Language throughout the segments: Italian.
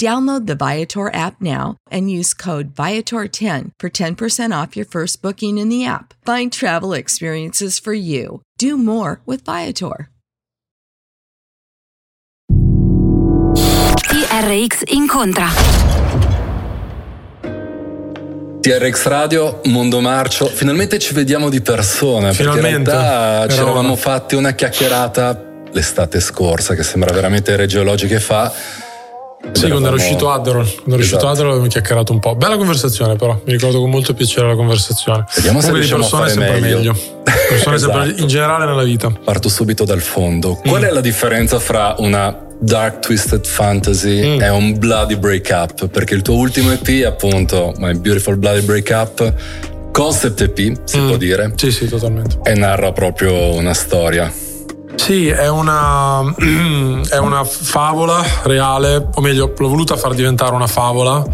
Download the Viator app now and use code Viator10 for 10% off your first booking in the app. Find travel experiences for you. Do more with Viator. TRX incontra. TRX Radio, Mondo Marcio, finalmente ci vediamo di persona. Finalmente. Perché in realtà ci eravamo fatti una chiacchierata l'estate scorsa che sembra veramente regiologiche fa. Sì, quando ero uscito a Adderall, quando ero uscito a Esatto. Adderall abbiamo chiacchierato un po'. Bella conversazione però, mi ricordo con molto piacere la conversazione. Vediamo se riusciamo a persone fare è sempre meglio. meglio. Persone sempre- Esatto. in generale nella vita. Parto subito dal fondo. Qual Mm. è la differenza fra una dark twisted fantasy Mm. e un bloody breakup? Perché il tuo ultimo EP, appunto, My Beautiful Bloody Breakup, concept EP, si Mm. può dire, Sì, sì, totalmente. e narra proprio una storia. Sì, è una, è una favola reale, o meglio, l'ho voluta far diventare una favola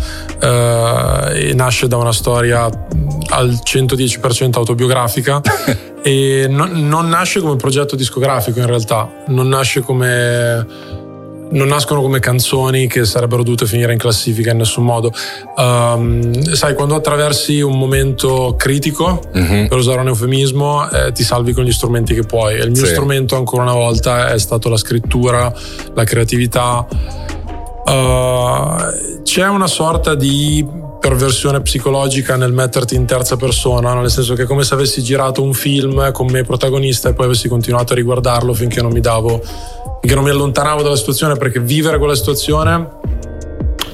eh, e nasce da una storia al 110% autobiografica e non, non nasce come progetto discografico in realtà, non nasce come... Non nascono come canzoni che sarebbero dovute finire in classifica in nessun modo. Um, sai, quando attraversi un momento critico, Mhm. per usare un eufemismo, eh, ti salvi con gli strumenti che puoi. E il mio Sì. strumento, ancora una volta, è stato la scrittura, la creatività. Uh, c'è una sorta di perversione psicologica nel metterti in terza persona, no? nel senso che è come se avessi girato un film con me protagonista e poi avessi continuato a riguardarlo finché non mi davo, finché non mi allontanavo dalla situazione, perché vivere quella situazione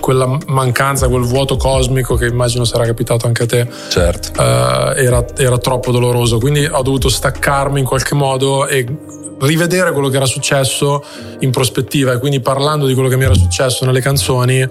quella mancanza, quel vuoto cosmico che immagino sarà capitato anche a te, Certo. eh, era, era troppo doloroso. Quindi ho dovuto staccarmi in qualche modo e rivedere quello che era successo in prospettiva e quindi parlando di quello che mi era successo nelle canzoni,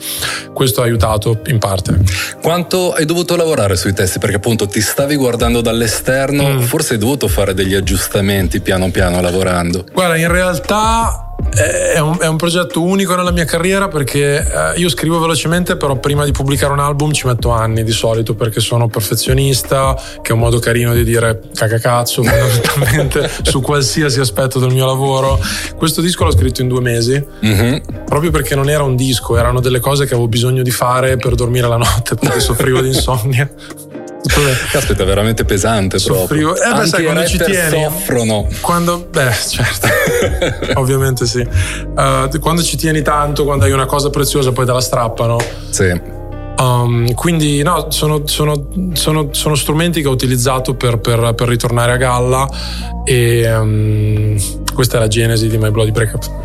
questo ha aiutato in parte. Quanto hai dovuto lavorare sui testi? Perché appunto ti stavi guardando dall'esterno, Mm. forse hai dovuto fare degli aggiustamenti piano piano lavorando. Guarda, in realtà è un, è un progetto unico nella mia carriera perché eh, io scrivo velocemente, però prima di pubblicare un album ci metto anni di solito perché sono perfezionista, che è un modo carino di dire cagacazzo fondamentalmente su qualsiasi aspetto del mio lavoro. Questo disco l'ho scritto in due mesi, Mhm. proprio perché non era un disco, erano delle cose che avevo bisogno di fare per dormire la notte perché soffrivo di insonnia. Caspita, è veramente pesante Soffrivo. proprio. Eh, beh, Anche sai, quando ci tieni- soffrono. Quando, beh, certo, ovviamente sì. Uh, quando ci tieni tanto, quando hai una cosa preziosa, poi te la strappano. Sì. Um, quindi, no, sono, sono- sono- sono strumenti che ho utilizzato per, per- per ritornare a galla. E um, questa è la genesi di My Bloody Breakup.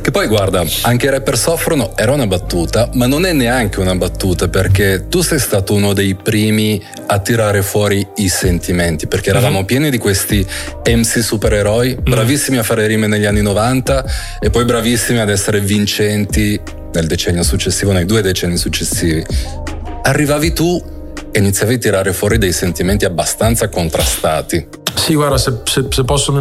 Che poi guarda, anche i rapper soffrono era una battuta, ma non è neanche una battuta perché tu sei stato uno dei primi a tirare fuori i sentimenti, perché eravamo Mhm. pieni di questi MC supereroi, bravissimi a fare rime negli anni 90 e poi bravissimi ad essere vincenti nel decennio successivo, nei due decenni successivi. Arrivavi tu e iniziavi a tirare fuori dei sentimenti abbastanza contrastati. Sì, guarda, se, se, se, posso,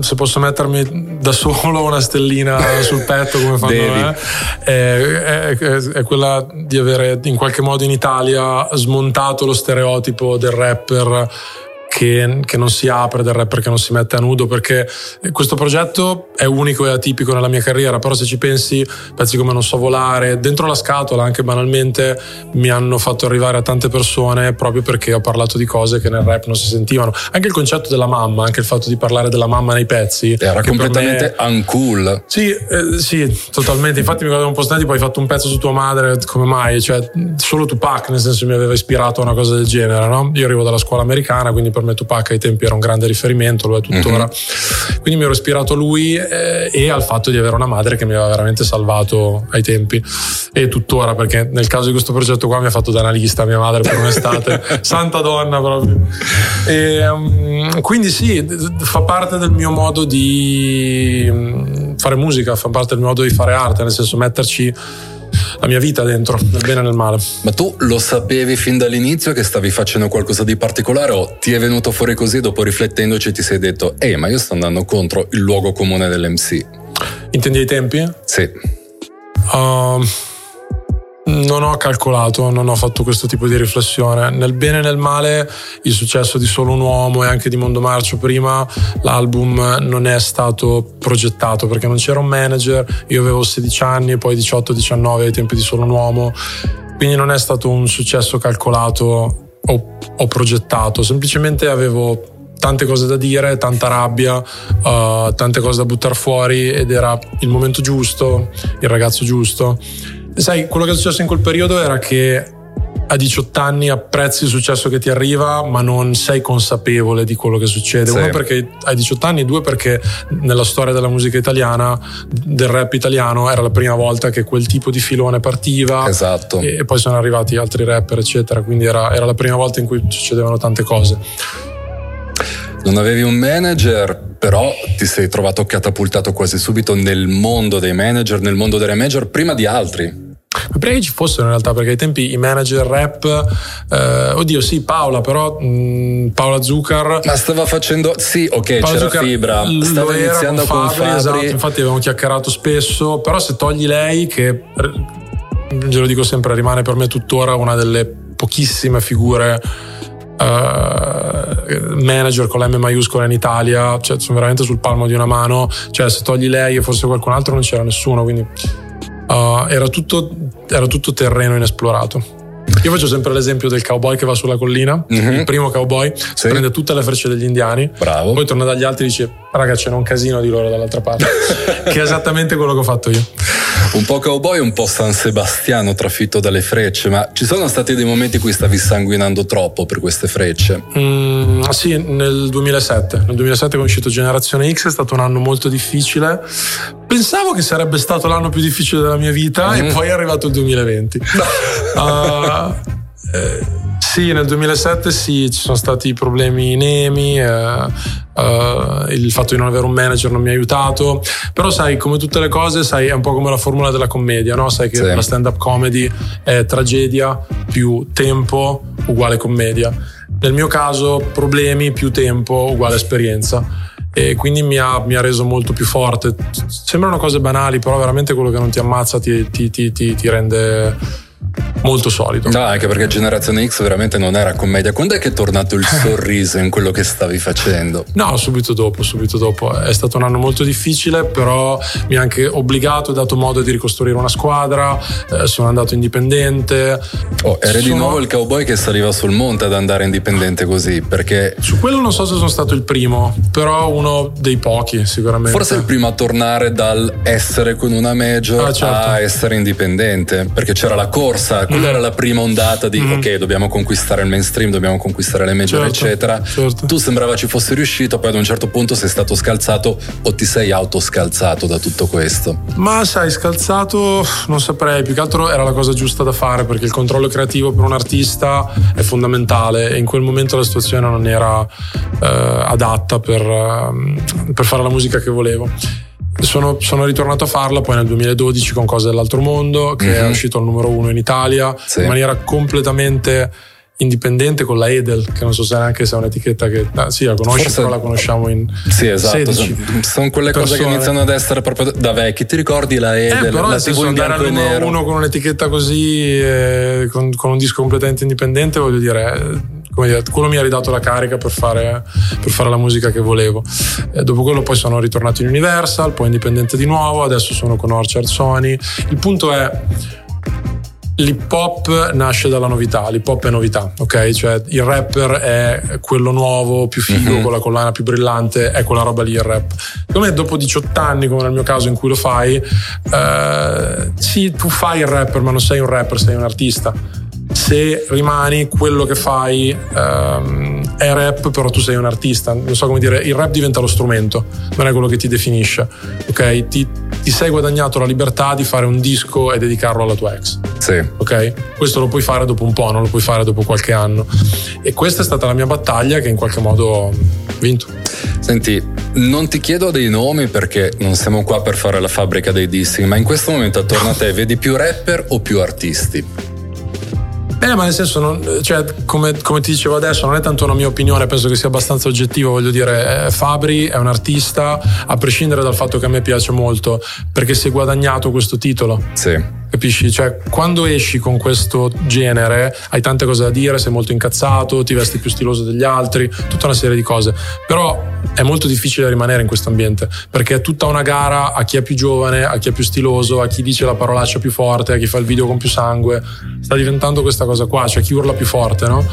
se, posso, mettermi da solo una stellina sul petto come fanno me, è, è, è, quella di avere in qualche modo in Italia smontato lo stereotipo del rapper che, che, non si apre, del rapper che non si mette a nudo, perché questo progetto è unico e atipico nella mia carriera, però se ci pensi, pezzi come Non so volare, dentro la scatola anche banalmente mi hanno fatto arrivare a tante persone proprio perché ho parlato di cose che nel rap non si sentivano. Anche il concetto della mamma, anche il fatto di parlare della mamma nei pezzi. Era completamente me... uncool. Sì, eh, sì, totalmente. Infatti mi guardavo un po' strano, poi hai fatto un pezzo su tua madre, come mai? Cioè, solo Tupac nel senso mi aveva ispirato a una cosa del genere, no? Io arrivo dalla scuola americana, quindi per me Tupac ai tempi era un grande riferimento, lo è tuttora. Uh-huh. Quindi mi ero ispirato a lui eh, e al fatto di avere una madre che mi aveva veramente salvato ai tempi e tuttora, perché nel caso di questo progetto qua mi ha fatto da analista mia madre per un'estate, santa donna proprio. E, um, quindi sì, fa parte del mio modo di mm, fare musica, fa parte del mio modo di fare arte, nel senso metterci la mia vita dentro, nel bene e nel male. Ma tu lo sapevi fin dall'inizio che stavi facendo qualcosa di particolare o ti è venuto fuori così dopo riflettendoci ti sei detto ehi ma io sto andando contro il luogo comune dell'MC? Intendi i tempi? Sì. Uh, non ho calcolato, non ho fatto questo tipo di riflessione. Nel bene e nel male, il successo di Solo un uomo e anche di Mondo Marcio prima, l'album non è stato progettato perché non c'era un manager. Io avevo 16 anni e poi 18-19 ai tempi di Solo un uomo. Quindi non è stato un successo calcolato o, o progettato, semplicemente avevo tante cose da dire, tanta rabbia, uh, tante cose da buttare fuori ed era il momento giusto, il ragazzo giusto sai, quello che è successo in quel periodo era che a 18 anni apprezzi il successo che ti arriva, ma non sei consapevole di quello che succede. Sì. Uno perché hai 18 anni, due perché nella storia della musica italiana, del rap italiano, era la prima volta che quel tipo di filone partiva. Esatto. E, poi sono arrivati altri rapper, eccetera. Quindi era, era la prima volta in cui succedevano tante cose. Non avevi un manager, però ti sei trovato catapultato quasi subito nel mondo dei manager, nel mondo delle major, prima di altri. Ma prima che ci fossero in realtà, perché ai tempi i manager rap, eh, oddio sì, Paola, però mh, mm, Paola Zuccar. Ma stava facendo, sì, ok, Paola c'era Zuccar Fibra, stava iniziando con Fabri, con Fabri. Esatto, infatti avevamo chiacchierato spesso, però se togli lei, che ve lo dico sempre, rimane per me tuttora una delle pochissime figure Uh, manager con la M maiuscola in Italia, cioè sono veramente sul palmo di una mano, cioè se togli lei e forse qualcun altro non c'era nessuno, quindi uh, era, tutto, era tutto terreno inesplorato. Io faccio sempre l'esempio del cowboy che va sulla collina, mm-hmm. il primo cowboy, sì. prende tutte le frecce degli indiani, Bravo. poi torna dagli altri e dice raga c'è un casino di loro dall'altra parte, che è esattamente quello che ho fatto io. Un po' cowboy, un po' San Sebastiano trafitto dalle frecce, ma ci sono stati dei momenti in cui stavi sanguinando troppo per queste frecce? Mm, sì, nel 2007. Nel 2007 è uscito Generazione X, è stato un anno molto difficile. Pensavo che sarebbe stato l'anno più difficile della mia vita mm. e poi è arrivato il 2020. No. uh, eh, sì, nel 2007 sì, ci sono stati problemi in EMI, eh, eh, il fatto di non avere un manager non mi ha aiutato, però sai, come tutte le cose, sai, è un po' come la formula della commedia, no? Sai che sì. la stand-up comedy è tragedia più tempo uguale commedia. Nel mio caso, problemi più tempo uguale esperienza e quindi mi ha, mi ha, reso molto più forte. Sembrano cose banali, però veramente quello che non ti ammazza ti, ti, ti, ti rende molto solido. No, anche perché Generazione X veramente non era commedia. Quando è che è tornato il sorriso in quello che stavi facendo? No, subito dopo, subito dopo. È stato un anno molto difficile, però mi ha anche obbligato e dato modo di ricostruire una squadra. Eh, sono andato indipendente. Oh, eri sono... di nuovo il cowboy che saliva sul monte ad andare indipendente così, perché... Su quello non so se sono stato il primo, però uno dei pochi sicuramente. Forse il primo a tornare dal essere con una major ah, certo. a essere indipendente, perché c'era la corsa quella era la prima ondata di mm ok, dobbiamo conquistare il mainstream, dobbiamo conquistare le major, certo, eccetera. Certo. Tu sembrava ci fossi riuscito, poi ad un certo punto sei stato scalzato o ti sei autoscalzato da tutto questo? Ma sai, scalzato non saprei, più che altro era la cosa giusta da fare perché il controllo creativo per un artista è fondamentale e in quel momento la situazione non era eh, adatta per, eh, per fare la musica che volevo. Sono, sono, ritornato a farla poi nel 2012 con Cose dell'altro mondo, che mm-hmm. è uscito al numero uno in Italia, sì. in maniera completamente indipendente con la Edel, che non so se neanche se è un'etichetta che ah, sì, la conosci, Forse, però la conosciamo in Sì, esatto, sono, sono, quelle persone. cose che iniziano ad essere proprio da vecchi. Ti ricordi la Edel, eh, però la TV in bianco e nero? Uno con un'etichetta così eh, con, con, un disco completamente indipendente, voglio dire, eh, come dire, quello mi ha ridato la carica per fare, per fare la musica che volevo. E dopo quello poi sono ritornato in Universal, poi indipendente di nuovo, adesso sono con Orchard Sony. Il punto è L'hip hop nasce dalla novità, l'hip hop è novità, ok? Cioè il rapper è quello nuovo, più figo, mm-hmm. con la collana più brillante, è quella roba lì il rap. Come dopo 18 anni, come nel mio caso in cui lo fai, eh, sì, tu fai il rapper, ma non sei un rapper, sei un artista se rimani quello che fai um, è rap però tu sei un artista. Non so come dire il rap diventa lo strumento non è quello che ti definisce ok? Ti, ti sei guadagnato la libertà di fare un disco e dedicarlo alla tua ex. Sì. ok? Questo lo puoi fare dopo un po' non lo puoi fare dopo qualche anno. E questa è stata la mia battaglia che in qualche modo ho vinto. Senti, non ti chiedo dei nomi perché non siamo qua per fare la fabbrica dei dissing, ma in questo momento attorno a te vedi più rapper o più artisti? Bene, ma nel senso, non, cioè, come, come, ti dicevo adesso, non è tanto una mia opinione, penso che sia abbastanza oggettivo. Voglio dire, Fabri è un artista, a prescindere dal fatto che a me piace molto, perché si è guadagnato questo titolo. Sì Capisci? Cioè, quando esci con questo genere hai tante cose da dire, sei molto incazzato, ti vesti più stiloso degli altri, tutta una serie di cose. Però è molto difficile rimanere in questo ambiente perché è tutta una gara a chi è più giovane, a chi è più stiloso, a chi dice la parolaccia più forte, a chi fa il video con più sangue. Sta diventando questa cosa qua, cioè chi urla più forte, no?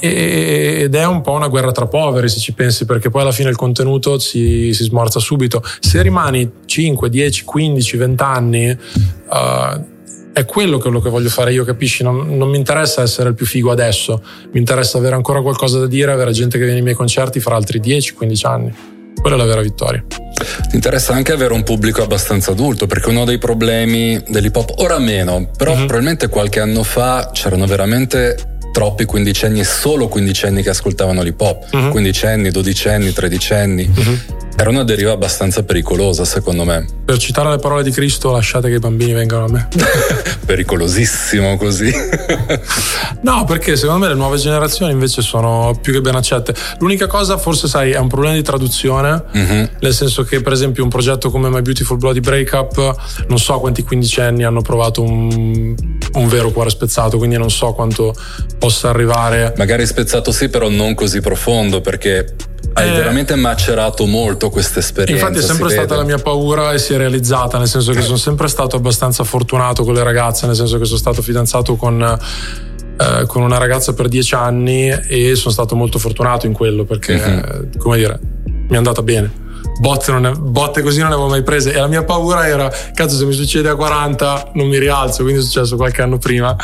Ed è un po' una guerra tra poveri se ci pensi perché poi alla fine il contenuto si, si smorza subito. Se rimani 5, 10, 15, 20 anni uh, è quello che, che voglio fare io capisci? Non, non, mi interessa essere il più figo adesso. Mi interessa avere ancora qualcosa da dire avere gente che viene ai miei concerti fra altri 10, 15 anni. Quella è la vera vittoria. Ti interessa anche avere un pubblico abbastanza adulto perché uno dei problemi dell'hip hop ora meno però mm-hmm. probabilmente qualche anno fa c'erano veramente troppi quindicenni e solo quindicenni che ascoltavano l'hip hop, uh-huh. quindicenni, dodicenni, tredicenni. Uh-huh. Era una deriva abbastanza pericolosa, secondo me. Per citare le parole di Cristo, lasciate che i bambini vengano a me. Pericolosissimo così. no, perché secondo me le nuove generazioni invece sono più che ben accette. L'unica cosa, forse, sai, è un problema di traduzione, uh-huh. nel senso che, per esempio, un progetto come My Beautiful Bloody Breakup, non so quanti quindicenni hanno provato un, un vero cuore spezzato, quindi non so quanto possa arrivare. Magari spezzato sì, però non così profondo, perché hai eh, veramente macerato molto questa esperienza. Infatti è sempre stata vede. la mia paura e si è realizzata, nel senso che sono sempre stato abbastanza fortunato con le ragazze, nel senso che sono stato fidanzato con, eh, con una ragazza per dieci anni e sono stato molto fortunato in quello perché, uh-huh. come dire, mi è andata bene botte, ne, botte, così non ne avevo mai prese. E la mia paura era cazzo se mi succede a 40 non mi rialzo quindi è successo qualche anno prima.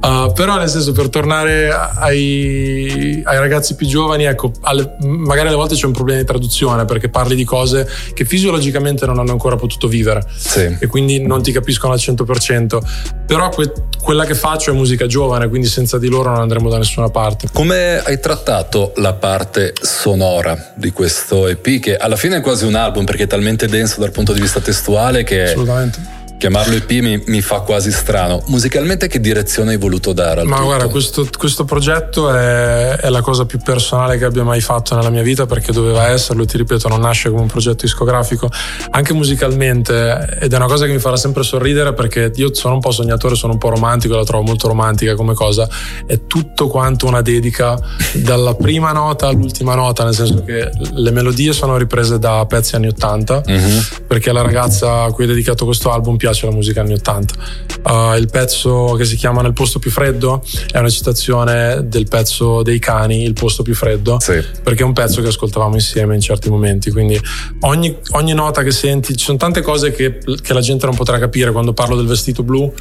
Uh, però nel senso per tornare ai, ai ragazzi più giovani ecco alle, magari alle volte c'è un problema di traduzione perché parli di cose che fisiologicamente non hanno ancora potuto vivere. Sì. e quindi non ti capiscono al 100% però que, quella che faccio è musica giovane quindi senza di loro non andremo da nessuna parte. Come hai trattato la parte sonora di questo EP che alla fine è quasi un album perché è talmente denso dal punto di vista testuale che Assolutamente. Chiamarlo EP mi, mi, fa quasi strano. Musicalmente che direzione hai voluto dare al Ma tutto? guarda, questo, questo progetto è, è, la cosa più personale che abbia mai fatto nella mia vita perché doveva esserlo, ti ripeto, non nasce come un progetto discografico, anche musicalmente ed è una cosa che mi farà sempre sorridere perché io sono un po' sognatore, sono un po' romantico, la trovo molto romantica come cosa, è tutto quanto una dedica dalla prima nota all'ultima nota, nel senso che le melodie sono riprese da pezzi anni 80 uh-huh. perché la ragazza a cui ho dedicato questo album piace piace la musica anni 80. Uh, il pezzo che si chiama Nel posto più freddo è una citazione del pezzo dei cani, Il posto più freddo, sì. perché è un pezzo che ascoltavamo insieme in certi momenti. Quindi ogni, ogni nota che senti, ci sono tante cose che, che la gente non potrà capire quando parlo del vestito blu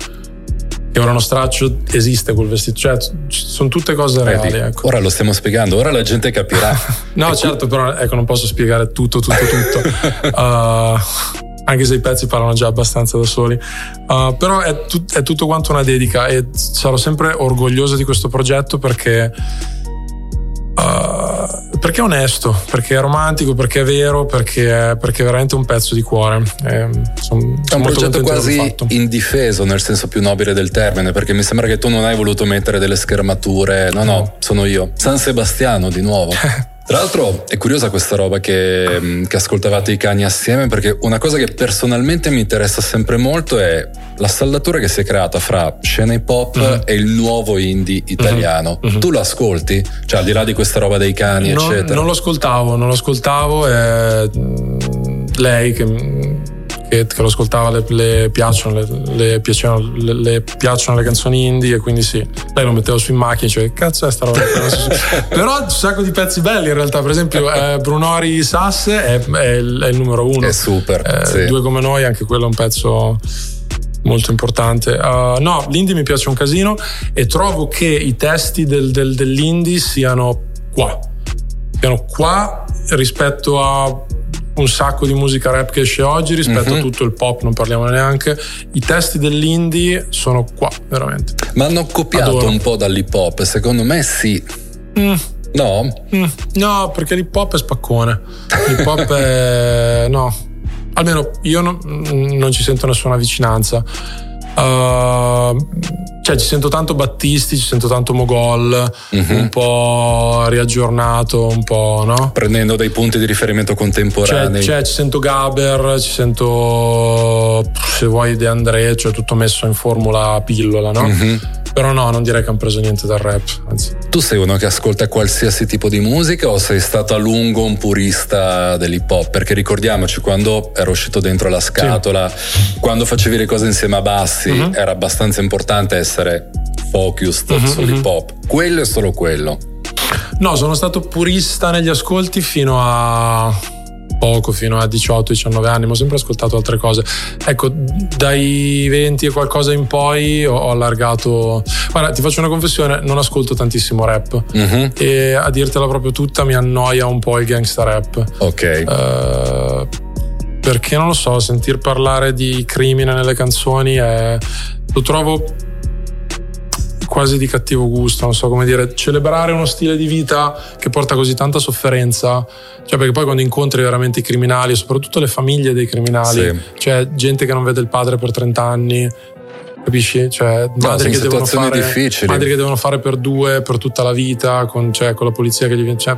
che ora uno straccio esiste quel vestito, cioè sono tutte cose reali. Ecco. Ora lo stiamo spiegando, ora la gente capirà. no, certo, però ecco, non posso spiegare tutto, tutto, tutto. uh, anche se i pezzi parlano già abbastanza da soli. Uh, però è, tut- è, tutto quanto una dedica e sarò sempre orgoglioso di questo progetto perché uh, perché è onesto, perché è romantico, perché è vero, perché è, perché è veramente un pezzo di cuore. Eh, son, è un progetto quasi indifeso nel senso più nobile del termine, perché mi sembra che tu non hai voluto mettere delle schermature. No, no, sono io. San Sebastiano di nuovo. Tra l'altro è curiosa questa roba che, mm, che, ascoltavate i cani assieme perché una cosa che personalmente mi interessa sempre molto è la saldatura che si è creata fra scena hip hop uh-huh. e il nuovo indie italiano. Uh-huh. Tu lo ascolti? Cioè al di là di questa roba dei cani non, eccetera? Non lo ascoltavo, non lo ascoltavo e mm, lei che che, che lo ascoltava le, le piacciono, le, piacciono, le, piacciono le canzoni indie e quindi sì, lei lo metteva su in macchina cioè cazzo è sta roba però un sacco di pezzi belli in realtà per esempio eh, Brunori Sasse è, è, il, è, il, numero uno è super eh, sì. due come noi anche quello è un pezzo molto importante. Uh, no, l'indie mi piace un casino e trovo che i testi del, del, dell'indie siano qua. Siano qua rispetto a un sacco di musica rap che esce oggi rispetto uh-huh. a mhm. tutto il pop, non parliamo neanche. I testi dell'indie sono qua, veramente. Ma hanno copiato Adoro. un po' dall'hip hop? Secondo me sì. Mm. No? Mm. No, perché l'hip hop è spaccone. L'hip hop è... no. Almeno io no, non ci sento nessuna vicinanza. Uh, cioè ci sento tanto Battisti, ci sento tanto Mogol, uh-huh. un po' riaggiornato, un po', no? Prendendo dei punti di riferimento contemporanei. Cioè, cioè ci sento Gaber, ci sento, se vuoi, De André, cioè tutto messo in formula pillola, no? Uh-huh. Però no, non direi che hanno preso niente dal rap. Anzi. Tu sei uno che ascolta qualsiasi tipo di musica o sei stato a lungo un purista dell'hip hop? Perché ricordiamoci, quando ero uscito dentro la scatola, sì. quando facevi le cose insieme a Bassi, uh-huh. era abbastanza importante essere focused uh-huh, sull'hip hop. Uh-huh. Quello è solo quello. No, sono stato purista negli ascolti fino a poco fino a 18-19 anni, ma ho sempre ascoltato altre cose. Ecco, dai 20 e qualcosa in poi ho, ho allargato. Guarda, ti faccio una confessione: non ascolto tantissimo rap. Uh-huh. E a dirtela proprio tutta, mi annoia un po' il gangsta rap. Ok. Uh, perché non lo so, sentir parlare di crimine nelle canzoni è, lo trovo quasi di cattivo gusto, non so come dire, celebrare uno stile di vita che porta così tanta sofferenza, cioè perché poi quando incontri veramente i criminali, soprattutto le famiglie dei criminali, sì. cioè gente che non vede il padre per 30 anni, capisci? Cioè, madri, che devono fare, madri che devono fare per due per tutta la vita, con, cioè, con la polizia che gli viene. Cioè,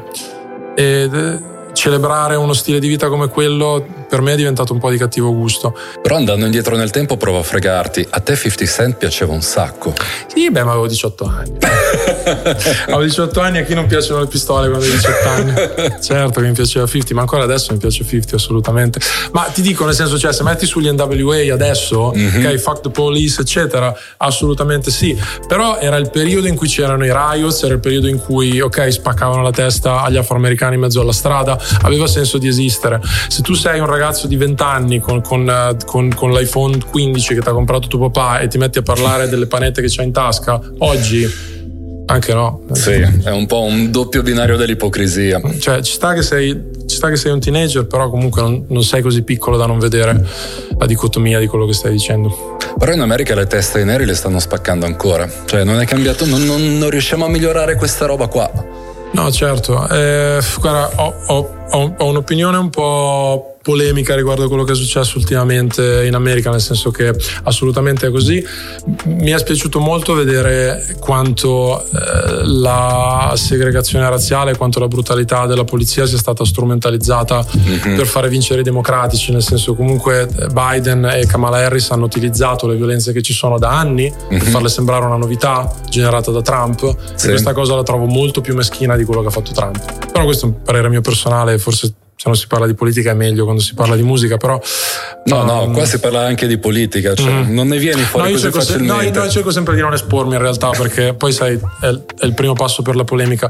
ed, celebrare uno stile di vita come quello per me è diventato un po' di cattivo gusto. Però andando indietro nel tempo provo a fregarti. A te 50 Cent piaceva un sacco. Sì, beh, ma avevo 18 anni. avevo 18 anni a chi non piacciono le pistole quando hai 18 anni. certo che mi piaceva 50, ma ancora adesso mi piace 50 assolutamente. Ma ti dico nel senso, cioè, se metti sugli NWA adesso, mm-hmm. ok, fuck the police, eccetera, assolutamente sì. Però era il periodo in cui c'erano i riots, era il periodo in cui, ok, spaccavano la testa agli afroamericani in mezzo alla strada, aveva senso di esistere. Se tu sei un ragazzo di 20 anni con, con, eh, con, con l'iPhone 15 che ti ha comprato tuo papà e ti metti a parlare delle panette che c'hai in tasca, oggi anche no. Sì, è un po' un doppio binario dell'ipocrisia. Cioè, ci sta che sei, sta che sei un teenager, però comunque non, non, sei così piccolo da non vedere la dicotomia di quello che stai dicendo. Però in America le teste ai neri le stanno spaccando ancora. Cioè, non è cambiato, non, non, non riusciamo a migliorare questa roba qua. No, certo. Eh, guarda, ho, ho, ho, un'opinione un po' polemica riguardo a quello che è successo ultimamente in America, nel senso che assolutamente è così. Mi è spiaciuto molto vedere quanto eh, la segregazione razziale, quanto la brutalità della polizia sia stata strumentalizzata mm-hmm. per fare vincere i democratici, nel senso comunque Biden e Kamala Harris hanno utilizzato le violenze che ci sono da anni mm-hmm. per mhm. farle sembrare una novità generata da Trump sì. e questa cosa la trovo molto più meschina di quello che ha fatto Trump. Però questo è un parere mio personale, forse se non si parla di politica è meglio quando si parla di musica, però... No, um, no, qua si parla anche di politica, cioè mm. non ne vieni fuori no, così facilmente. Se, no, io cerco sempre di non espormi in realtà, perché poi sai, è, è il primo passo per la polemica.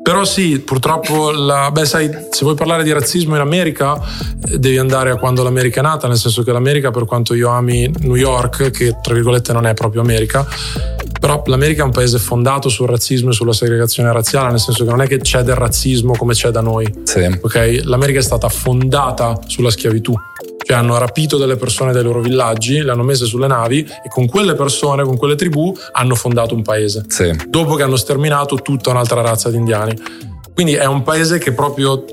Però sì, purtroppo, la, beh, sai, se vuoi parlare di razzismo in America, devi andare a quando l'America è nata, nel senso che l'America, per quanto io ami New York, che tra virgolette non è proprio America, però l'America è un paese fondato sul razzismo e sulla segregazione razziale, nel senso che non è che c'è del razzismo come c'è da noi. Sì. Okay? L'America è stata fondata sulla schiavitù. Cioè hanno rapito delle persone dai loro villaggi, le hanno messe sulle navi e con quelle persone, con quelle tribù, hanno fondato un paese. Sì. Dopo che hanno sterminato tutta un'altra razza di indiani. Quindi è un paese che proprio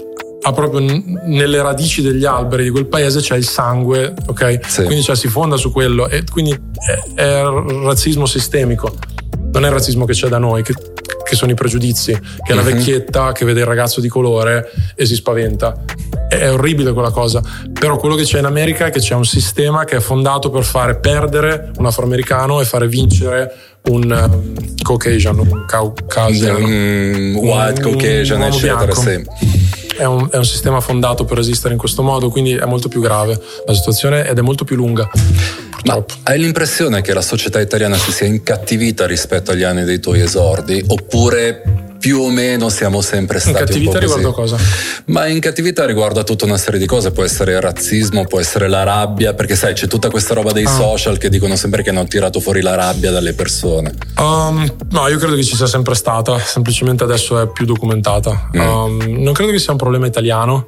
ha proprio nelle radici degli alberi di quel paese c'è il sangue, ok? Sì. Quindi cioè, si fonda su quello e quindi è, è razzismo sistemico. Non è il razzismo che c'è da noi, che, che sono i pregiudizi, che è la Mhm. vecchietta che vede il ragazzo di colore e si spaventa. È, orribile quella cosa. Però quello che c'è in America è che c'è un sistema che è fondato per fare perdere un afroamericano e fare vincere un um, Caucasian, un Caucasian. Mm, white, Un Caucasian, uomo eccetera, sì. È un, è un sistema fondato per resistere in questo modo, quindi è molto più grave la situazione ed è molto più lunga, Ma hai l'impressione che la società italiana si sia incattivita rispetto agli anni dei tuoi esordi? Oppure più o meno siamo sempre In stati un cattività riguardo cosa? Ma in cattività riguarda tutta una serie di cose, può essere il razzismo, può essere la rabbia, perché sai c'è tutta questa roba dei Ah. social che dicono sempre che hanno tirato fuori la rabbia dalle persone. Um, no, io credo che ci sia sempre stata, semplicemente adesso è più documentata. Mm. Um, non credo che sia un problema italiano.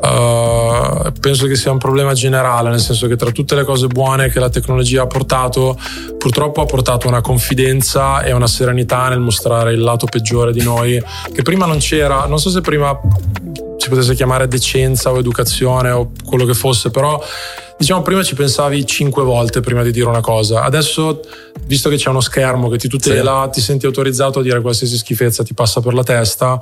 Uh, penso che sia un problema generale, nel senso che tra tutte le cose buone che la tecnologia ha portato, purtroppo ha portato una confidenza e una serenità nel mostrare il lato peggiore di noi, che prima non c'era. Non so se prima si potesse chiamare decenza o educazione o quello che fosse, però diciamo prima ci pensavi cinque volte prima di dire una cosa. Adesso, visto che c'è uno schermo che ti tutela, ti senti autorizzato a dire qualsiasi schifezza ti passa per la testa.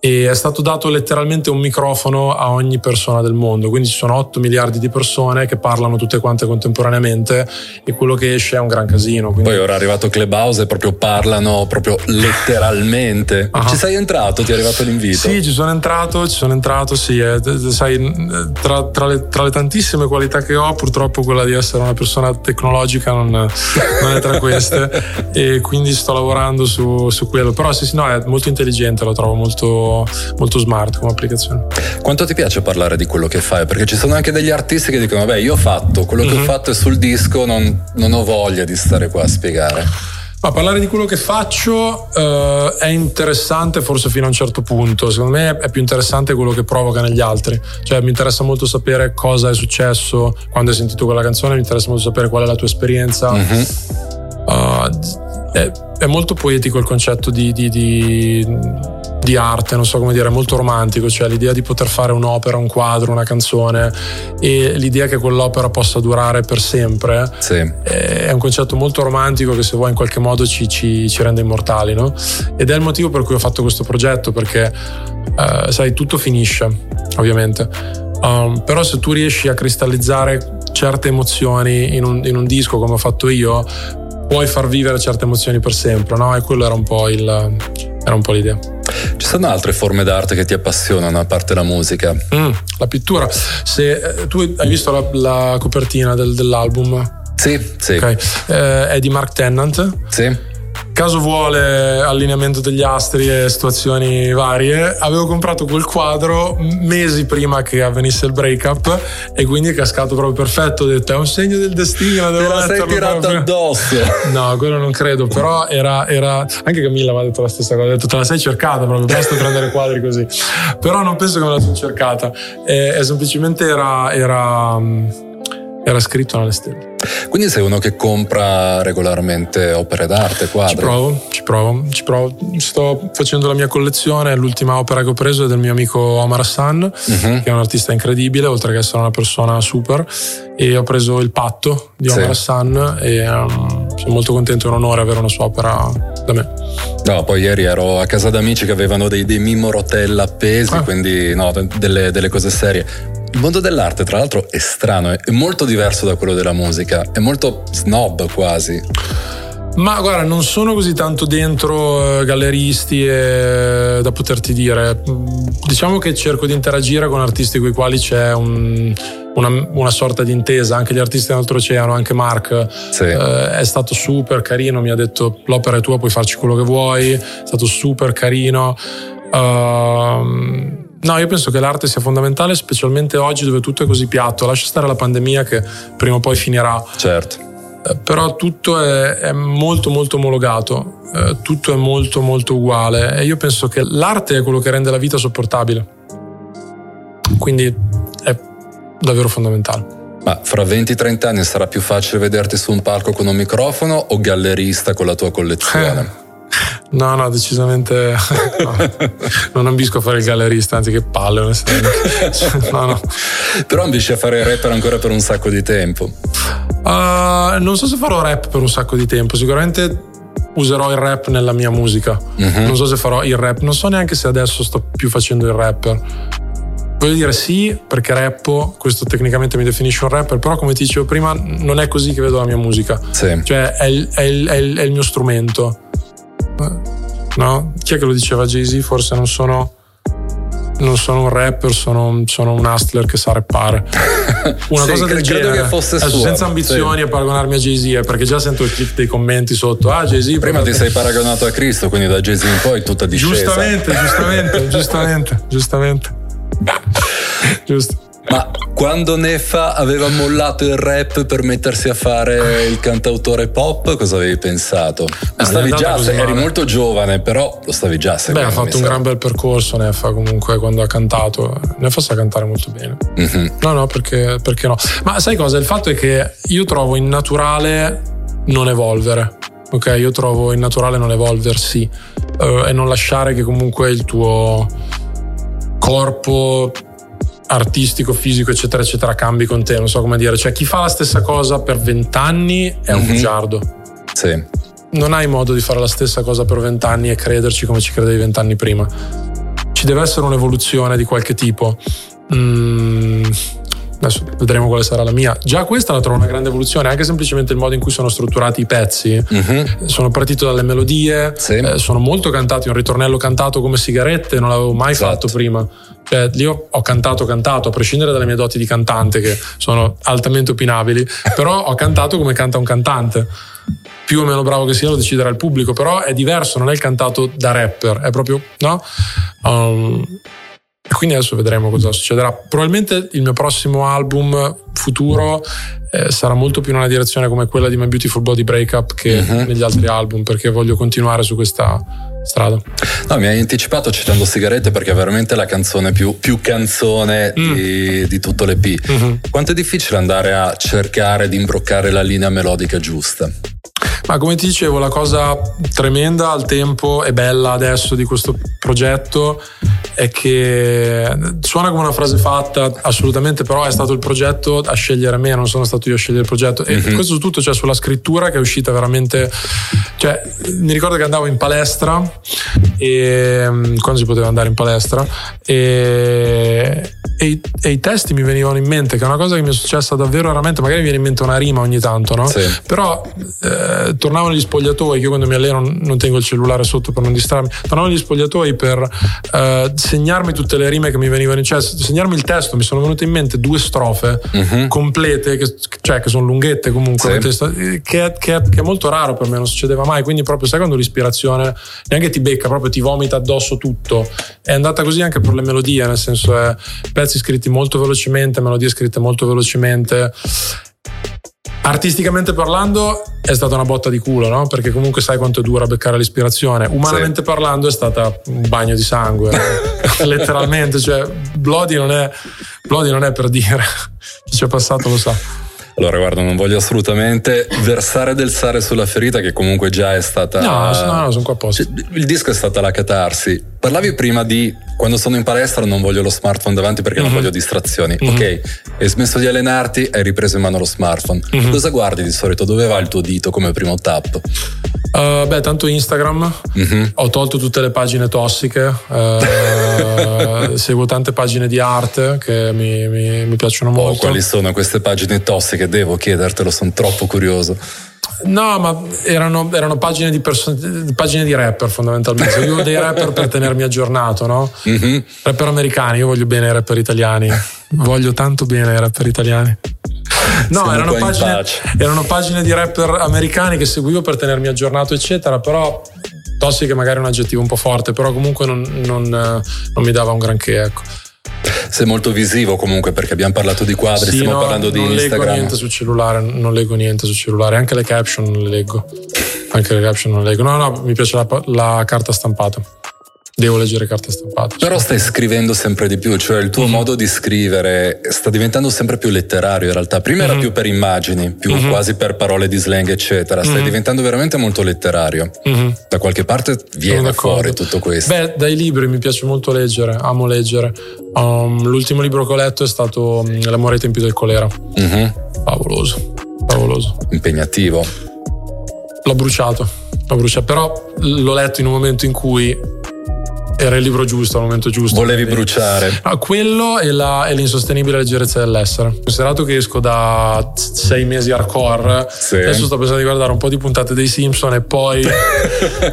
E è stato dato letteralmente un microfono a ogni persona del mondo, quindi ci sono 8 miliardi di persone che parlano tutte quante contemporaneamente e quello che esce è un gran casino. Quindi... Poi ora è arrivato Clubhouse e proprio parlano proprio letteralmente. Ah. Ci sei entrato? Ti è arrivato l'invito? Sì, ci sono entrato, ci sono entrato, sì. eh, sai, tra, tra le, tra le tantissime qualità che ho, purtroppo quella di essere una persona tecnologica non, non è tra queste. e quindi sto lavorando su, su quello. Però sì, sì, no, è molto intelligente, lo trovo molto, molto smart come applicazione. Quanto ti piace parlare di quello che fai? Perché ci sono anche degli artisti che dicono: Vabbè, io ho fatto quello Mhm. che ho fatto è sul disco, non, non ho voglia di stare qua a spiegare. Ma parlare di quello che faccio eh, è interessante forse fino a un certo punto, secondo me è più interessante quello che provoca negli altri, cioè mi interessa molto sapere cosa è successo quando hai sentito quella canzone, mi interessa molto sapere qual è la tua esperienza. Mhm. Uh, è, è molto poetico il concetto di, di- di- di arte, non so come dire, molto romantico, cioè l'idea di poter fare un'opera, un quadro, una canzone e l'idea che quell'opera possa durare per sempre Sì. è un concetto molto romantico che se vuoi in qualche modo ci, ci- ci rende immortali, no? Ed è il motivo per cui ho fatto questo progetto, perché eh, sai, tutto finisce, ovviamente. Um, però se tu riesci a cristallizzare certe emozioni in un, in un disco come ho fatto io, puoi far vivere certe emozioni per sempre, no? E quello era un po' il, era un po' l'idea. Sono altre forme d'arte che ti appassionano a parte la musica? Mm, la pittura. Se eh, tu hai visto la, la copertina del, dell'album? Sì, sì. Okay. Eh, è di Mark Tennant. Sì caso vuole allineamento degli astri e situazioni varie, avevo comprato quel quadro mesi prima che avvenisse il breakup e quindi è cascato proprio perfetto. Ho detto è un segno del destino. Te la sei tirato proprio. addosso. No, quello non credo, però era, era... anche Camilla mi ha detto la stessa cosa. Ha detto te la sei cercata proprio, basta prendere quadri così. Però non penso che me la sia cercata. E, e semplicemente era, era, era scritto nelle stelle. Quindi sei uno che compra regolarmente opere d'arte, quadri? Ci provo, ci provo, ci provo. Sto facendo la mia collezione, l'ultima opera che ho preso è del mio amico Omar Hassan, uh-huh. che è un artista incredibile, oltre che essere una persona super. E ho preso Il patto di Omar sì. Hassan e um, sono molto contento e un onore avere una sua opera da me. No, poi ieri ero a casa d'amici che avevano dei, dei Mimmo Rotella appesi, ah. quindi no, delle, delle cose serie. Il mondo dell'arte, tra l'altro, è strano, è molto diverso da quello della musica, è molto snob quasi. Ma guarda, non sono così tanto dentro eh, galleristi e, da poterti dire. Diciamo che cerco di interagire con artisti con i quali c'è un, una, una, sorta di intesa. Anche gli artisti dell'Oltreoceano, anche Mark, sì. eh, è stato super carino. Mi ha detto: L'opera è tua, puoi farci quello che vuoi. È stato super carino. Uh, No, io penso che l'arte sia fondamentale, specialmente oggi dove tutto è così piatto. Lascia stare la pandemia che prima o poi finirà. Certo. Eh, però tutto è, è, molto molto omologato, eh, tutto è molto molto uguale e io penso che l'arte è quello che rende la vita sopportabile. Quindi è davvero fondamentale. Ma fra 20-30 anni sarà più facile vederti su un palco con un microfono o gallerista con la tua collezione? No, no, decisamente no. non ambisco a fare il gallerista, anzi che palle onestamente. No, no. Però ambisci a fare rapper ancora per un sacco di tempo. Uh, non so se farò rap per un sacco di tempo, sicuramente userò il rap nella mia musica. Uh-huh. Non so se farò il rap, non so neanche se adesso sto più facendo il rapper. Voglio dire sì, perché rappo, questo tecnicamente mi definisce un rapper, però come ti dicevo prima non è così che vedo la mia musica. Sì. Cioè è il, è, il, è, il, è il mio strumento no? Chi è che lo diceva Jay-Z? Forse non sono non sono un rapper, sono, sono, un hustler che sa rappare. Una sì, cosa del credo genere. che fosse Adesso, senza ambizioni sì. a paragonarmi a Jay-Z, perché già sento il click dei commenti sotto. Ah, Jay-Z. Prima ti sei paragonato a Cristo, quindi da Jay-Z in poi tutta discesa. Giustamente, giustamente, giustamente, giustamente. Giusto. Ma quando Neffa aveva mollato il rap per mettersi a fare il cantautore pop, cosa avevi pensato? Lo stavi già, eri molto giovane, però lo stavi già. Beh, ha fatto un gran bel percorso Neffa comunque quando ha cantato. Neffa sa cantare molto bene. Mm-hmm. No, no, perché, perché no? Ma sai cosa? Il fatto è che io trovo innaturale non evolvere. Ok, io trovo innaturale non evolversi uh, e non lasciare che comunque il tuo corpo artistico, fisico, eccetera, eccetera, cambi con te, non so come dire. Cioè, chi fa la stessa cosa per vent'anni è un mm-hmm. bugiardo. Sì. Non hai modo di fare la stessa cosa per vent'anni e crederci come ci credevi vent'anni prima. Ci deve essere un'evoluzione di qualche tipo. Mm, adesso vedremo quale sarà la mia. Già questa la trovo una grande evoluzione, anche semplicemente il modo in cui sono strutturati i pezzi. Mm-hmm. Sono partito dalle melodie, sì. eh, sono molto cantati, un ritornello cantato come sigarette, non l'avevo mai esatto. fatto prima. Cioè, io ho cantato, cantato, a prescindere dalle mie doti di cantante, che sono altamente opinabili, però ho cantato come canta un cantante. Più o meno bravo che sia lo deciderà il pubblico, però è diverso, non è il cantato da rapper, è proprio, no? Um, e quindi adesso vedremo cosa succederà. Probabilmente il mio prossimo album futuro eh, sarà molto più in una direzione come quella di My Beautiful Body Breakup che uh-huh. negli altri album, perché voglio continuare su questa strada. No, mi hai anticipato citando Sigarette perché è veramente la canzone più, più canzone mm. di, di, tutto l'EP. Mm-hmm. Quanto è difficile andare a cercare di imbroccare la linea melodica giusta? Ma come ti dicevo, la cosa tremenda al tempo e bella adesso di questo progetto è che suona come una frase fatta, assolutamente, però è stato il progetto a scegliere me, non sono stato io a scegliere il progetto. E mm-hmm. questo tutto, cioè sulla scrittura che è uscita veramente. Cioè, mi ricordo che andavo in palestra e quando si poteva andare in palestra e e, i, e, i, testi mi venivano in mente, che è una cosa che mi è successa davvero raramente, magari mi viene in mente una rima ogni tanto, no? Sì. Però eh, tornavo negli spogliatoi, io quando mi alleno non tengo il cellulare sotto per non distrarmi, tornavo negli spogliatoi per eh, segnarmi tutte le rime che mi venivano in cioè segnarmi il testo, mi sono venute in mente due strofe uh-huh. complete, che, cioè che sono lunghette comunque, sì. che, che, che, è molto raro per me, non succedeva mai, quindi proprio sai quando l'ispirazione neanche ti becca, proprio ti vomita addosso tutto. È andata così anche per le melodie, nel senso è pezzi scritti molto velocemente, melodie scritte molto velocemente. Artisticamente parlando è stata una botta di culo, no? Perché comunque sai quanto dura beccare l'ispirazione. Umanamente sì. parlando è stata un bagno di sangue, letteralmente. Cioè, Bloody non, è, Bloody non è per dire, chi ci è passato lo sa. Allora, guarda, non voglio assolutamente versare del sale sulla ferita, che comunque già è stata. No, no, no sono qua apposta. Cioè, il disco è stata la catarsi. Parlavi prima di quando sono in palestra non voglio lo smartphone davanti perché mm-hmm. non voglio distrazioni. Mm-hmm. Ok, hai smesso di allenarti, hai ripreso in mano lo smartphone. Mm-hmm. Cosa guardi di solito? Dove va il tuo dito come primo tap? Uh, beh, tanto Instagram. Mhm. Ho tolto tutte le pagine tossiche. Uh, seguo tante pagine di arte che mi, mi, mi piacciono oh, molto. Oh, quali sono queste pagine tossiche? Devo chiedertelo, sono troppo curioso. No, ma erano, erano pagine, di perso- pagine, di rapper fondamentalmente. Seguivo dei rapper per tenermi aggiornato, no? Mm-hmm. Rapper americani, io voglio bene i rapper italiani. Voglio tanto bene i rapper italiani. No, erano pagine, erano pagine, di rapper americani che seguivo per tenermi aggiornato, eccetera, però tossiche magari è un aggettivo un po' forte, però comunque non, non, non mi dava un granché, ecco. Sei molto visivo comunque perché abbiamo parlato di quadri, sì, stiamo no, parlando di Instagram. Non leggo niente sul cellulare, non leggo niente sul cellulare, anche le caption non le leggo. Anche le caption non le leggo. No, no, mi piace la, la carta stampata. Devo leggere carta stampata. Però stai scrivendo sempre di più, cioè il tuo mm-hmm. modo di scrivere sta diventando sempre più letterario in realtà. Prima mm-hmm. era mhm. più per immagini, più mm-hmm. quasi per parole di slang, eccetera. Stai mhm. diventando veramente molto letterario. Mhm. Da qualche parte viene fuori tutto questo. Beh, dai libri mi piace molto leggere, amo leggere. Um, l'ultimo libro che ho letto è stato um, L'amore ai tempi del colera. Favoloso, favoloso. Impegnativo. L'ho bruciato, l'ho bruciato, però l'ho letto in un momento in cui era il libro giusto al momento giusto. Volevi quindi. bruciare. Ah, quello e, la, e, l'insostenibile leggerezza dell'essere. Considerato che esco da sei mesi hardcore, sì. adesso sto pensando di guardare un po' di puntate dei Simpson e poi,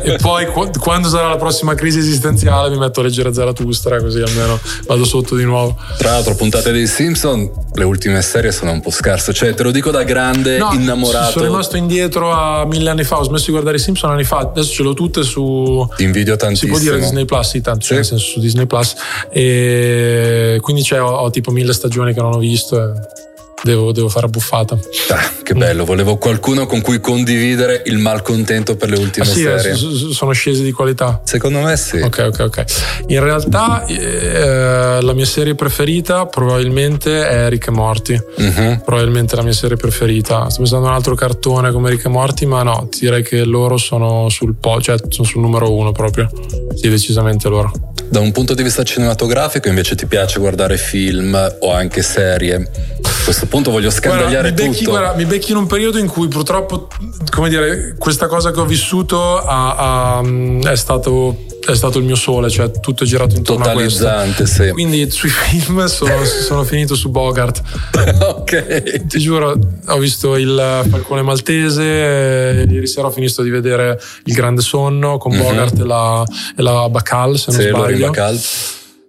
e poi quando sarà la prossima crisi esistenziale mi metto a leggere Zarathustra così almeno vado sotto di nuovo. Tra l'altro puntate dei Simpson, le ultime serie sono un po' scarse, cioè te lo dico da grande no, innamorato. Sono rimasto indietro a mille anni fa, ho smesso di guardare i Simpson anni fa, adesso ce l'ho tutte su... Ti invidio tantissimo. Si può dire Disney Plus sì, tanto, sì. nel senso su Disney Plus. E quindi ho, ho, tipo mille stagioni che non ho visto. E devo, devo fare buffata. Ah, che bello, volevo qualcuno con cui condividere il malcontento per le ultime ah, sì, serie. Eh, sono scesi di qualità. Secondo me sì. Ok, ok, ok. In realtà eh, la mia serie preferita probabilmente è Rick e Morty. Uh-huh. Probabilmente la mia serie preferita. Sto pensando a un altro cartone come Rick e Morty, ma no, direi che loro sono sul po', cioè sono sul numero uno proprio. Sì, decisamente loro. Da un punto di vista cinematografico invece ti piace guardare film o anche serie? Questo punto voglio scandagliare guarda, mi becchi, tutto. Guarda, mi becchi in un periodo in cui purtroppo, come dire, questa cosa che ho vissuto ha, ha, è stato è stato il mio sole, cioè tutto è girato intorno a questo. Sì. Quindi sui film sono, sono finito su Bogart. ok. Ti giuro, ho visto il Falcone Maltese, ieri sera ho finito di vedere Il Grande Sonno con mm-hmm. Bogart e la, e la Bacal, se non sì, sbaglio. Bacal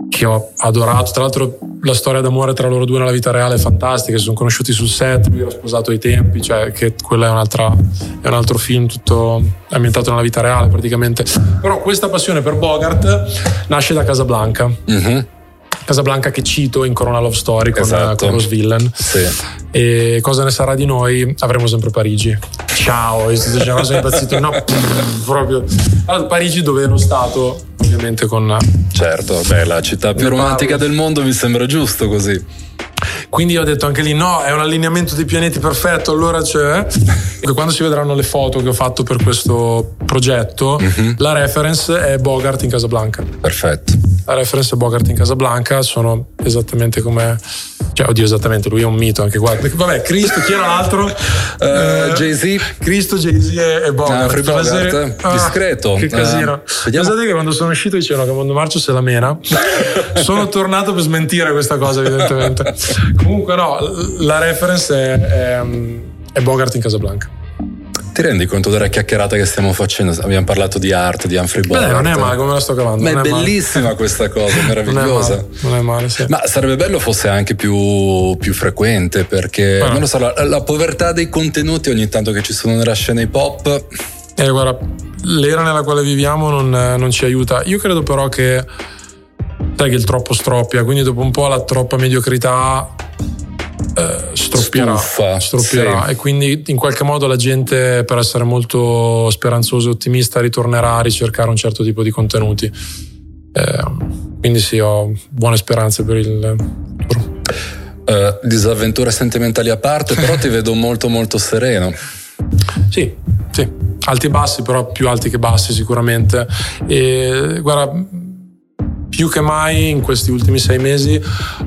che ho adorato. Tra l'altro, la storia d'amore tra loro due nella vita reale è fantastica. Si sono conosciuti sul set, lui era sposato ai tempi, cioè che quella è, un'altra, è un altro film tutto ambientato nella vita reale praticamente. Però questa passione per Bogart nasce da Casablanca. Mm-hmm. Casablanca che cito in Corona Love Story con, esatto. con Rose Villain. Sì. E cosa ne sarà di noi? Avremo sempre Parigi. Ciao, è stato già impazzito. No, proprio. Allora, Parigi dove ero stato, ovviamente con... Certo, beh, la città più romantica del mondo mi sembra giusto così. Quindi ho detto anche lì: no, è un allineamento dei pianeti perfetto. Allora c'è. E quando si vedranno le foto che ho fatto per questo progetto, mm-hmm. la reference è Bogart in Casablanca. Perfetto. La reference è Bogart in Casablanca, sono esattamente come Cioè, oddio, esattamente, lui è un mito anche qua. Vabbè, Cristo, chi era l'altro? Uh, Jay-Z. Cristo, Jay-Z e, e Bogart. Ah, Bogart. Serie... Ah, discreto. Che casino. Uh, Pensate che quando sono uscito dicevano che Mondo Marcio se la mena. sono tornato per smentire questa cosa, evidentemente. Comunque, no, la reference è, è, è Bogart in Casablanca. Ti rendi conto della chiacchierata che stiamo facendo? Abbiamo parlato di arte, di Humphrey Bogart. Beh, non è male come la sto cavando. Ma è, è bellissima male. questa cosa, meravigliosa. Non è male, non è male sì. Ma sarebbe bello fosse anche più, più frequente perché, ah. non lo so, la, la, povertà dei contenuti ogni tanto che ci sono nella scena hip hop. Eh, guarda, l'era nella quale viviamo non, non ci aiuta. Io credo però che, sai che il troppo stroppia, quindi dopo un po' la troppa mediocrità eh, stroppierà, Stuffa, stroppierà sì. e quindi in qualche modo la gente per essere molto speranzosa e ottimista ritornerà a ricercare un certo tipo di contenuti. Eh, quindi sì ho buone speranze per il futuro. Uh, disavventure sentimentali a parte però ti vedo molto molto sereno. Sì, sì, alti e bassi, però più alti che bassi sicuramente. E guarda, più che mai in questi ultimi sei mesi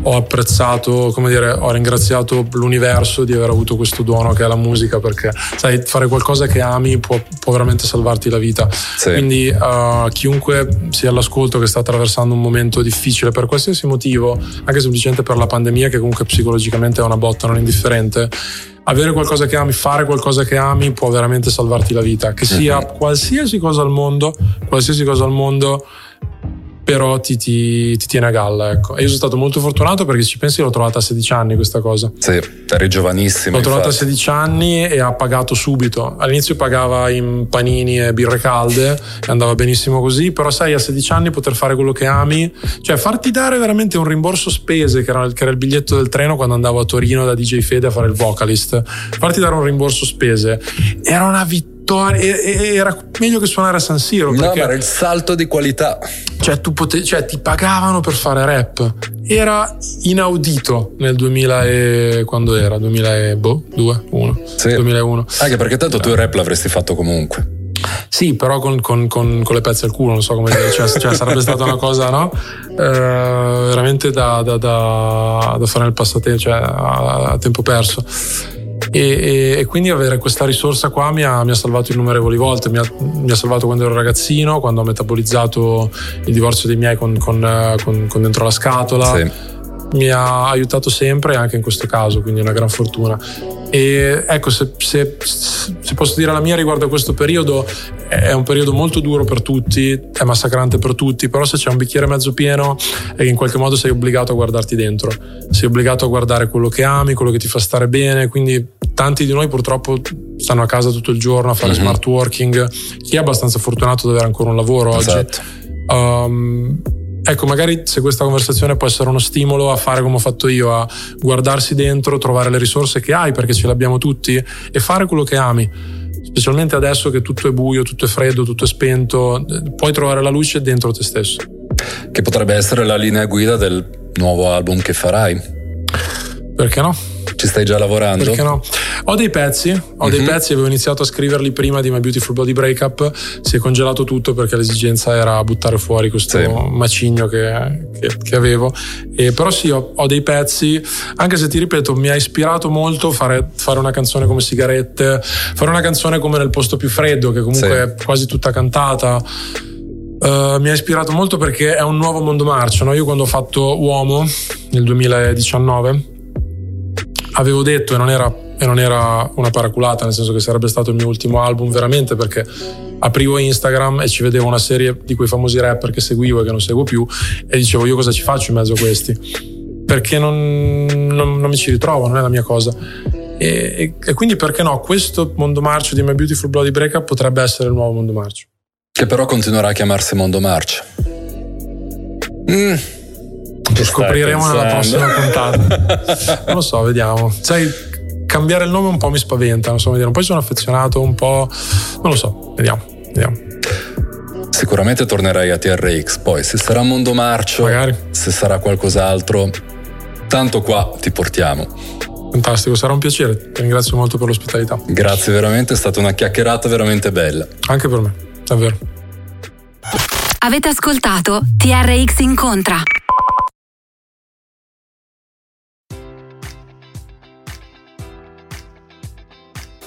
ho apprezzato, come dire, ho ringraziato l'universo di aver avuto questo dono che è la musica perché sai, fare qualcosa che ami può, può veramente salvarti la vita. Sì. Quindi uh, chiunque sia all'ascolto che sta attraversando un momento difficile per qualsiasi motivo, anche semplicemente per la pandemia che comunque psicologicamente è una botta non indifferente, avere qualcosa che ami, fare qualcosa che ami può veramente salvarti la vita, che sia uh-huh. qualsiasi cosa al mondo, qualsiasi cosa al mondo però ti, ti, ti, tiene a galla. Ecco. E io sono stato molto fortunato perché ci pensi l'ho trovata a 16 anni questa cosa. Sì, eri giovanissimo. L'ho trovata a 16 anni e ha pagato subito. All'inizio pagava in panini e birre calde e andava benissimo così, però sai a 16 anni poter fare quello che ami, cioè farti dare veramente un rimborso spese che era, che era il biglietto del treno quando andavo a Torino da DJ Fede a fare il vocalist, farti dare un rimborso spese era una vittoria era meglio che suonare a San Siro. No, era il salto di qualità. Cioè, tu potevi, cioè, ti pagavano per fare rap. Era inaudito nel 2000 e quando era? 2002? Boh, 1? Sì. 2001. Anche perché tanto tu il rap l'avresti fatto comunque. Sì, però con, con, con, con, le pezze al culo, non so come dire, cioè, cioè sarebbe stata una cosa, no? Eh, veramente da, da, da, da, fare nel passatempo, cioè a, a tempo perso. E, e, e, quindi avere questa risorsa qua mi ha, mi ha salvato innumerevoli volte, mi ha, mi ha, salvato quando ero ragazzino, quando ho metabolizzato il divorzio dei miei con, con, con, con dentro la scatola. Sì mi ha aiutato sempre anche in questo caso, quindi è una gran fortuna. E ecco, se, se, se, posso dire la mia riguardo a questo periodo, è un periodo molto duro per tutti, è massacrante per tutti, però se c'è un bicchiere mezzo pieno è che in qualche modo sei obbligato a guardarti dentro, sei obbligato a guardare quello che ami, quello che ti fa stare bene, quindi tanti di noi purtroppo stanno a casa tutto il giorno a fare mm-hmm. smart working, chi è abbastanza fortunato ad avere ancora un lavoro esatto. oggi. Um, Ecco, magari se questa conversazione può essere uno stimolo a fare come ho fatto io, a guardarsi dentro, trovare le risorse che hai, perché ce le abbiamo tutti, e fare quello che ami. Specialmente adesso che tutto è buio, tutto è freddo, tutto è spento, puoi trovare la luce dentro te stesso. Che potrebbe essere la linea guida del nuovo album che farai. Perché no? Ci stai già lavorando? Perché no? Ho dei pezzi, ho uh-huh. dei mhm. pezzi, avevo iniziato a scriverli prima di My Beautiful Body Breakup, si è congelato tutto perché l'esigenza era buttare fuori questo sì. macigno che, che, che avevo. E, però sì, ho, ho, dei pezzi, anche se ti ripeto, mi ha ispirato molto fare, fare, una canzone come Sigarette, fare una canzone come Nel posto più freddo, che comunque sì. è quasi tutta cantata. Uh, mi ha ispirato molto perché è un nuovo mondo marcio. No? Io quando ho fatto Uomo nel 2019 avevo detto e non, era, e non era una paraculata, nel senso che sarebbe stato il mio ultimo album veramente perché aprivo Instagram e ci vedevo una serie di quei famosi rapper che seguivo e che non seguo più e dicevo io cosa ci faccio in mezzo a questi perché non, non, non mi ci ritrovo, non è la mia cosa. E, e, e, quindi perché no, questo mondo marcio di My Beautiful Bloody Breakup potrebbe essere il nuovo mondo marcio. Che però continuerà a chiamarsi mondo marcio. Mm. Lo scopriremo nella prossima puntata. non lo so, vediamo. Sai, cambiare il nome un po' mi spaventa, non so vedere. Poi sono affezionato un po'. Non lo so, vediamo, vediamo. Sicuramente tornerai a TRX, poi se sarà Mondo Marcio, Magari. se sarà qualcos'altro, tanto qua ti portiamo. Fantastico, sarà un piacere. Ti ringrazio molto per l'ospitalità. Grazie veramente, è stata una chiacchierata veramente bella. Anche per me, davvero. Avete ascoltato TRX Incontra.